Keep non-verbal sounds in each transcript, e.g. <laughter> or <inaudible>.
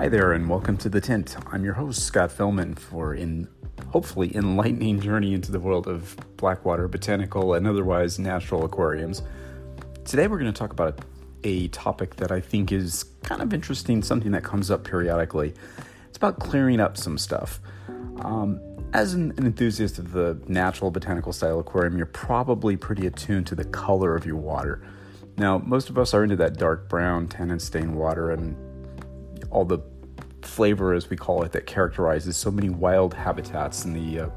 Hi there and welcome to The Tint. I'm your host, Scott Fellman, for in hopefully enlightening journey into the world of blackwater, botanical, and otherwise natural aquariums. Today we're going to talk about a topic that I think is kind of interesting, something that comes up periodically. It's about clearing up some stuff. Um, as an, an, enthusiast of the natural botanical style aquarium, you're probably pretty attuned to the color of your water. Now, most of us are into that dark brown, tannin stained water and all the flavor, as we call it, that characterizes so many wild habitats in the uh,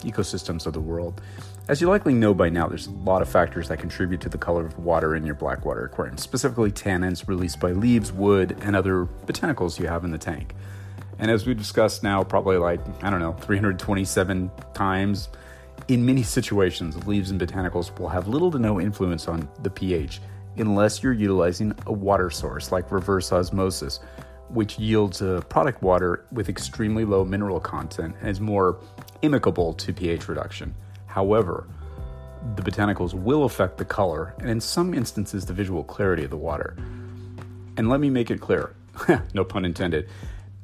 ecosystems of the world. As you likely know by now, there's a lot of factors that contribute to the color of water in your blackwater aquarium, specifically tannins released by leaves, wood, and other botanicals you have in the tank. And as we discussed now, probably like, I don't know, 327 times, in many <laughs> situations, leaves and botanicals will have little to no influence on the pH unless you're utilizing a water source like reverse osmosis, which yields a product water with extremely low mineral content and is more amicable to pH reduction. However, the botanicals will affect the color and, in some instances, the visual clarity of the water. And let me make it clear <laughs> no pun intended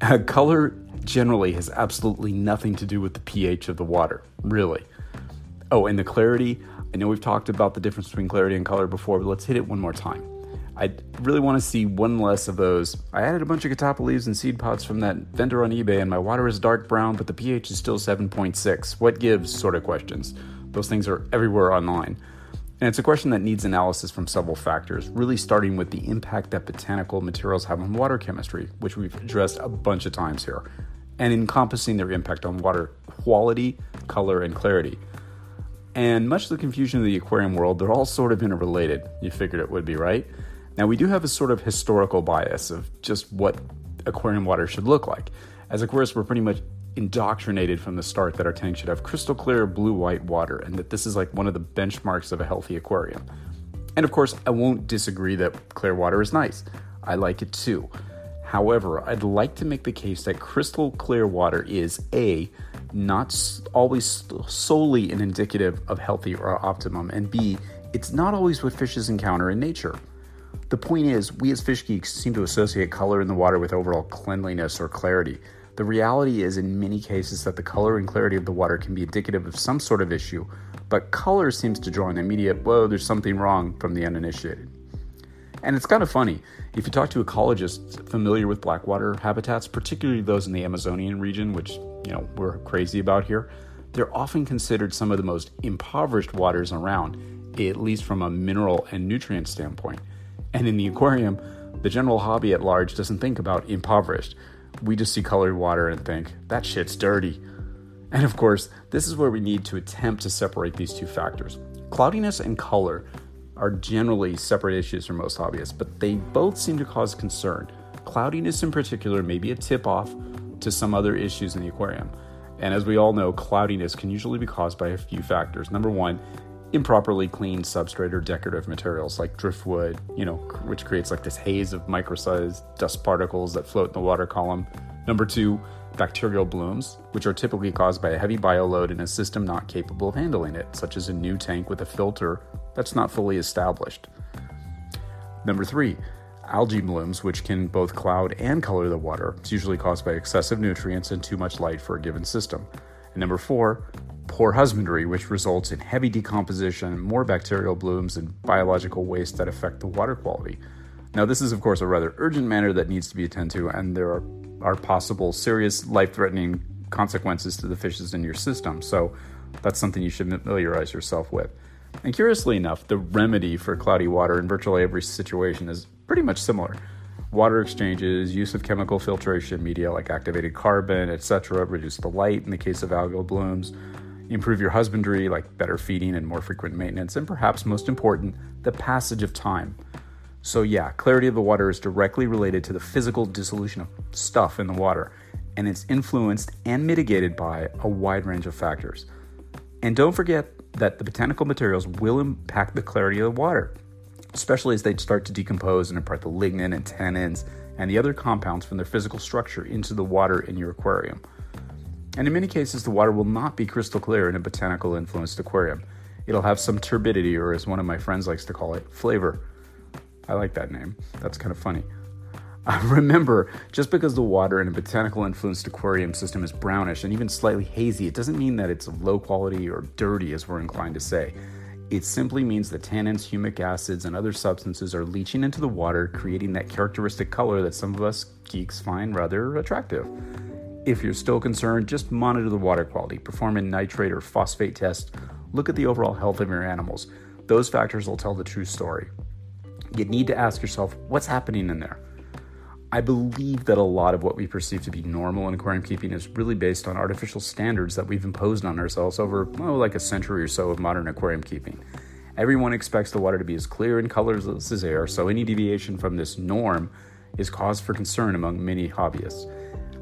uh, <laughs> color generally has absolutely nothing to do with the pH of the water, really. Oh, and the clarity. I know we've talked about the difference between clarity and color before, but let's hit it one more time. I really want to see one less of those. I added a bunch of catappa leaves and seed pods from that vendor on eBay, and my water is dark brown, but the pH is still 7.6. What gives? Sort of questions. Those things are everywhere online. And it's a question that needs analysis from several factors, really starting with the impact that botanical materials have on water chemistry, which we've addressed a bunch of times here, and encompassing their impact on water quality, color, and clarity. And much to the confusion of the aquarium world, they're all sort of interrelated. You figured it would be, right? Now, we do have a sort of historical bias of just what aquarium water should look like. As aquarists, we're pretty much indoctrinated from the start that our tank should have crystal clear blue white water and that this is like one of the benchmarks of a healthy aquarium. And of course, I won't disagree that clear water is nice. I like it too. However, I'd like to make the case that crystal clear water is A, not always solely an indicative of healthy or optimum, and B, it's not always what fishes encounter in nature. The point is, we as fish geeks seem to associate color in the water with overall cleanliness or clarity. The reality is, in many cases, that the color and clarity of the water can be indicative of some sort of issue, but color seems to draw an immediate, whoa, there's something wrong from the uninitiated. And it's kind of funny. If you talk to ecologists familiar with blackwater habitats, particularly those in the Amazonian region, which, you know, we're crazy about here, they're often considered some of the most impoverished waters around, at least from a mineral and nutrient standpoint. And in the aquarium, the general hobby at large doesn't think about impoverished we just see colored water and think, that shit's dirty. And of course, this is where we need to attempt to separate these two factors. Cloudiness and color are generally separate issues for most hobbyists, but they both seem to cause concern. Cloudiness, in particular, may be a tip off to some other issues in the aquarium. And as we all know, cloudiness can usually be caused by a few factors. Number one, improperly cleaned substrate or decorative materials like driftwood, you know, which creates like this haze of micro-sized dust particles that float in the water column. Number two, bacterial blooms, which are typically caused by a heavy bioload in a system not capable of handling it, such as a new tank with a filter that's not fully established. Number three, algae blooms, which can both cloud and color the water. It's usually caused by excessive nutrients and too much light for a given system. And number four, poor husbandry, which results in heavy decomposition, more bacterial blooms, and biological waste that affect the water quality. Now, this is, of course, a rather urgent matter that needs to be attended to, and there are, are possible serious life threatening consequences to the fishes in your system. So, that's something you should familiarize yourself with. And curiously enough, the remedy for cloudy water in virtually every situation is pretty much similar. Water exchanges, use of chemical filtration media like activated carbon, etc., reduce the light in the case of algal blooms, improve your husbandry, like better feeding and more frequent maintenance, and perhaps most important, the passage of time. So, yeah, clarity of the water is directly related to the physical dissolution of stuff in the water, and it's influenced and mitigated by a wide range of factors. And don't forget that the botanical materials will impact the clarity of the water, especially as they start to decompose and impart the lignin and tannins and the other compounds from their physical structure into the water in your aquarium. And in many cases, the water will not be crystal clear in a botanical influenced aquarium. It'll have some turbidity, or as one of my friends likes to call it, flavor. I like that name. That's kind of funny. <laughs> Uh, remember, just because the water in a botanical influenced aquarium system is brownish and even slightly hazy, it doesn't mean that it's low quality or dirty, as we're inclined to say. It simply means that tannins, humic acids, and other substances are leaching into the water, creating that characteristic color that some of us geeks find rather attractive. If you're still concerned, just monitor the water quality, perform a nitrate or phosphate test, look at the overall health of your animals. Those factors will tell the true story. You need to ask yourself what's happening in there. I believe that a lot of what we perceive to be normal in aquarium keeping is really based on artificial standards that we've imposed on ourselves over, oh, like a century or so of modern aquarium keeping. Everyone expects the water to be as clear and colorless as air, so any deviation from this norm is cause for concern among many hobbyists.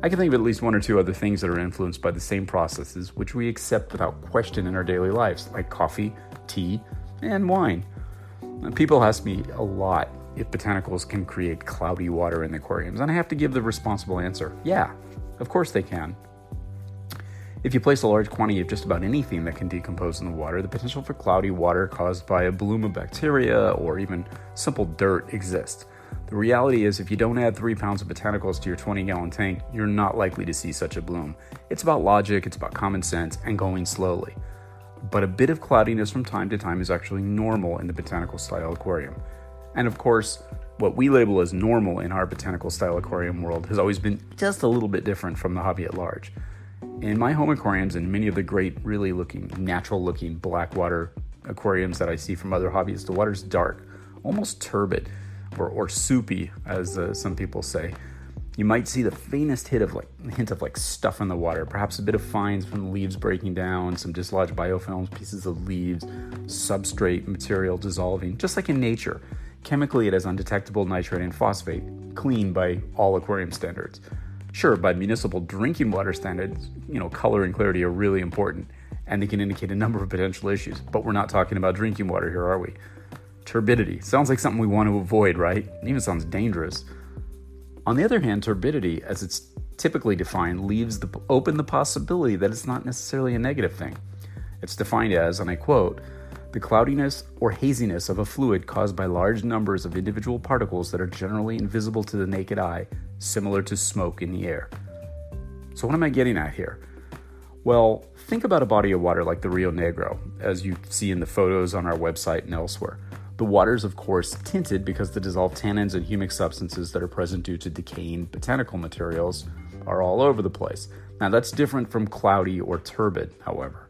I can think of at least one or two other things that are influenced by the same processes, which we accept without question in our daily lives, like coffee, tea, and wine. People ask me a lot if botanicals can create cloudy water in the aquariums, and I have to give the responsible answer yeah, of course they can. If you place a large quantity of just about anything that can decompose in the water, the potential for cloudy water caused by a bloom of bacteria or even simple dirt exists. The reality is, if you don't add three pounds of botanicals to your 20 gallon tank, you're not likely to see such a bloom. It's about logic, it's about common sense, and going slowly. But a bit of cloudiness from time to time is actually normal in the botanical style aquarium. And of course, what we label as normal in our botanical style aquarium world has always been just a little bit different from the hobby at large. In my home aquariums and many of the great, really looking, natural looking blackwater aquariums that I see from other hobbyists, the water's dark, almost turbid or, or soupy, as uh, some people say. You might see the faintest hint of like hint of like stuff in the water, perhaps a bit of fines from the leaves breaking down, some dislodged biofilms, pieces of leaves, substrate material dissolving, just like in nature. Chemically, it has undetectable nitrate and phosphate, clean by all aquarium standards. Sure, by municipal drinking water standards, you know, color and clarity are really important, and they can indicate a number of potential issues. But we're not talking about drinking water here, are we? Turbidity. Sounds like something we want to avoid, right? It even sounds dangerous. On the other hand, turbidity, as it's typically defined, leaves the, open the possibility that it's not necessarily a negative thing. It's defined as, and I quote, the cloudiness or haziness of a fluid caused by large numbers of individual particles that are generally invisible to the naked eye, similar to smoke in the air. So, what am I getting at here? Well, think about a body of water like the Rio Negro, as you see in the photos on our website and elsewhere. The water is, of course, tinted because the dissolved tannins and humic substances that are present due to decaying botanical materials are all over the place. Now, that's different from cloudy or turbid, however.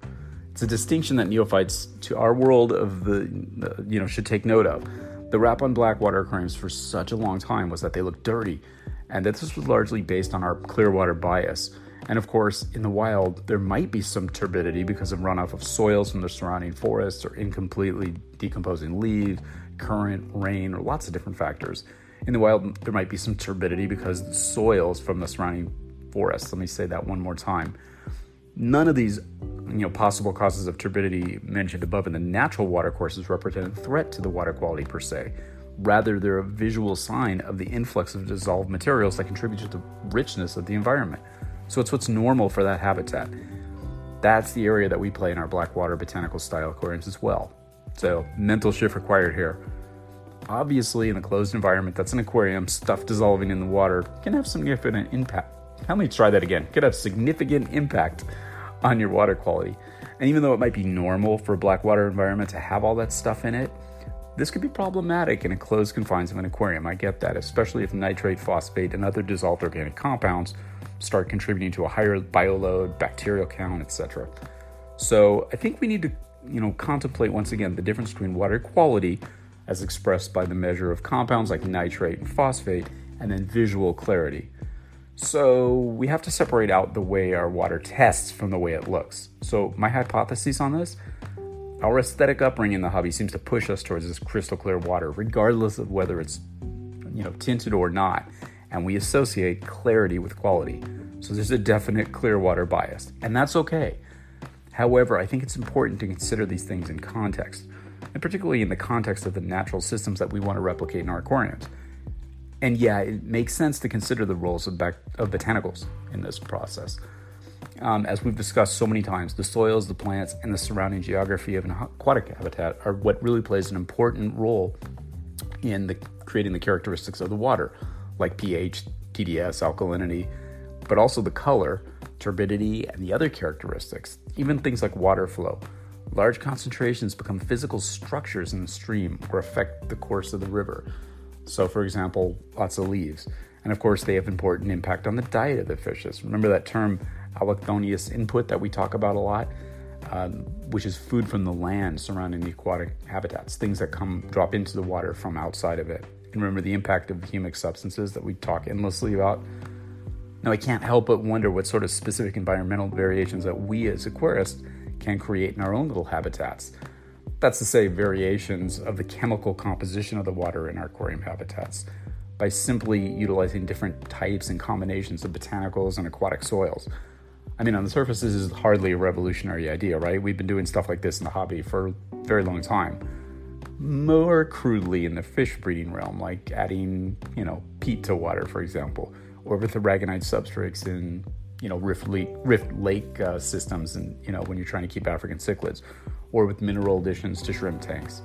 It's a distinction that neophytes to our world of the, uh, you know, should take note of. The rap on black water aquariums for such a long time was that they looked dirty, and that this was largely based on our clear water bias. And of course, in the wild, there might be some turbidity because of runoff of soils from the surrounding forests or incompletely decomposing leaves, current, rain, or lots of different factors. In the wild, there might be some turbidity because the soils from the surrounding forests. Let me say that one more time. None of these you know, possible causes of turbidity mentioned above in the natural watercourses represent a threat to the water quality per se. Rather, they're a visual sign of the influx of dissolved materials that contribute to the richness of the environment. So it's what's normal for that habitat. That's the area that we play in our Blackwater botanical style aquariums as well. So, mental shift required here. Obviously, in a closed environment that's an aquarium, stuff dissolving in the water can have significant impact. Let me try that again. Could have significant impact on your water quality. And even though it might be normal for a blackwater environment to have all that stuff in it, this could be problematic in a closed confines of an aquarium. I get that, especially if nitrate, phosphate, and other dissolved organic compounds start contributing to a higher bioload, bacterial count, etc. So I think we need to, you know, contemplate once again the difference between water quality as expressed by the measure of compounds like nitrate and phosphate, and then visual clarity. So we have to separate out the way our water tests from the way it looks. So my hypothesis on this, our aesthetic upbringing in the hobby seems to push us towards this crystal clear water, regardless of whether it's you know tinted or not, and we associate clarity with quality. So there's a definite clear water bias, and that's okay. However, I think it's important to consider these things in context, and particularly in the context of the natural systems that we want to replicate in our aquariums. And yeah, it makes sense to consider the roles of, bac- of botanicals in this process. Um, as we've discussed so many times, the soils, the plants, and the surrounding geography of an aquatic habitat are what really plays an important role in the, creating the characteristics of the water, like pH, TDS, alkalinity, but also the color, turbidity, and the other characteristics, even things like water flow. Large concentrations become physical structures in the stream or affect the course of the river. So, for example, lots of leaves. And of course, they have important impact on the diet of the fishes. Remember that term allochthonous input that we talk about a lot, um, which is food from the land surrounding the aquatic habitats, things that come drop into the water from outside of it. Remember the impact of humic substances that we talk endlessly about. Now, I can't help but wonder what sort of specific environmental variations that we as aquarists can create in our own little habitats. That's to say, variations of the chemical composition of the water in our aquarium habitats by simply utilizing different types and combinations of botanicals and aquatic soils. I mean, on the surface, this is hardly a revolutionary idea, right? We've been doing stuff like this in the hobby for a very long time. More crudely in the fish breeding realm, like adding, you know, peat to water, for example, or with aragonite substrates in, you know, rift lake, rift lake uh, systems, and you know, when you're trying to keep African cichlids, or with mineral additions to shrimp tanks.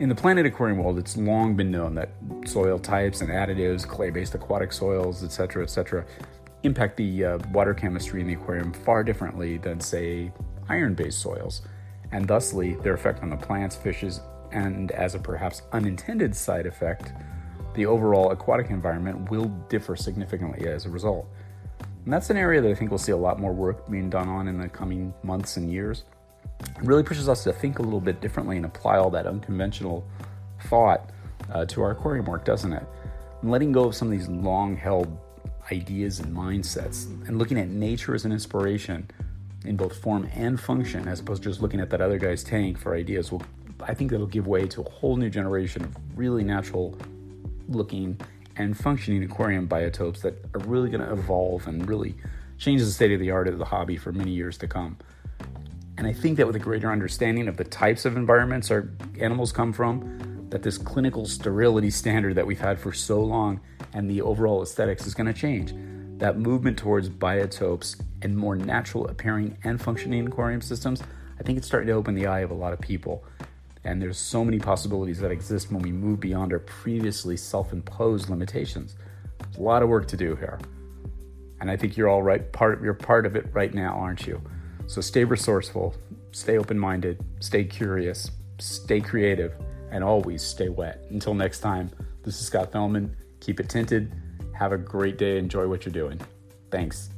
In the planted aquarium world, it's long been known that soil types and additives, clay based aquatic soils, etc., etc., impact the uh, water chemistry in the aquarium far differently than, say, iron based soils, and thusly their effect on the plants, fishes, and as a perhaps unintended side effect, the overall aquatic environment will differ significantly as a result. And that's an area that I think we'll see a lot more work being done on in the coming months and years It really pushes us to think a little bit differently and apply all that unconventional thought uh, to our aquarium work, doesn't it? And letting go of some of these long held ideas and mindsets and looking at nature as an inspiration in both form and function, as opposed to just looking at that other guy's tank for ideas, will I think that'll give way to a whole new generation of really natural looking and functioning aquarium biotopes that are really going to evolve and really change the state of the art of the hobby for many years to come. And I think that with a greater understanding of the types of environments our animals come from, that this clinical sterility standard that we've had for so long and the overall aesthetics is going to change. That movement towards biotopes and more natural appearing and functioning aquarium systems, I think it's starting to open the eye of a lot of people. And there's so many possibilities that exist when we move beyond our previously self imposed limitations. There's a lot of work to do here. And I think you're all right, part, you're part of it right now, aren't you? So stay resourceful, stay open minded, stay curious, stay creative, and always stay wet. Until next time, this is Scott Fellman. Keep it tinted. Have a great day. Enjoy what you're doing. Thanks.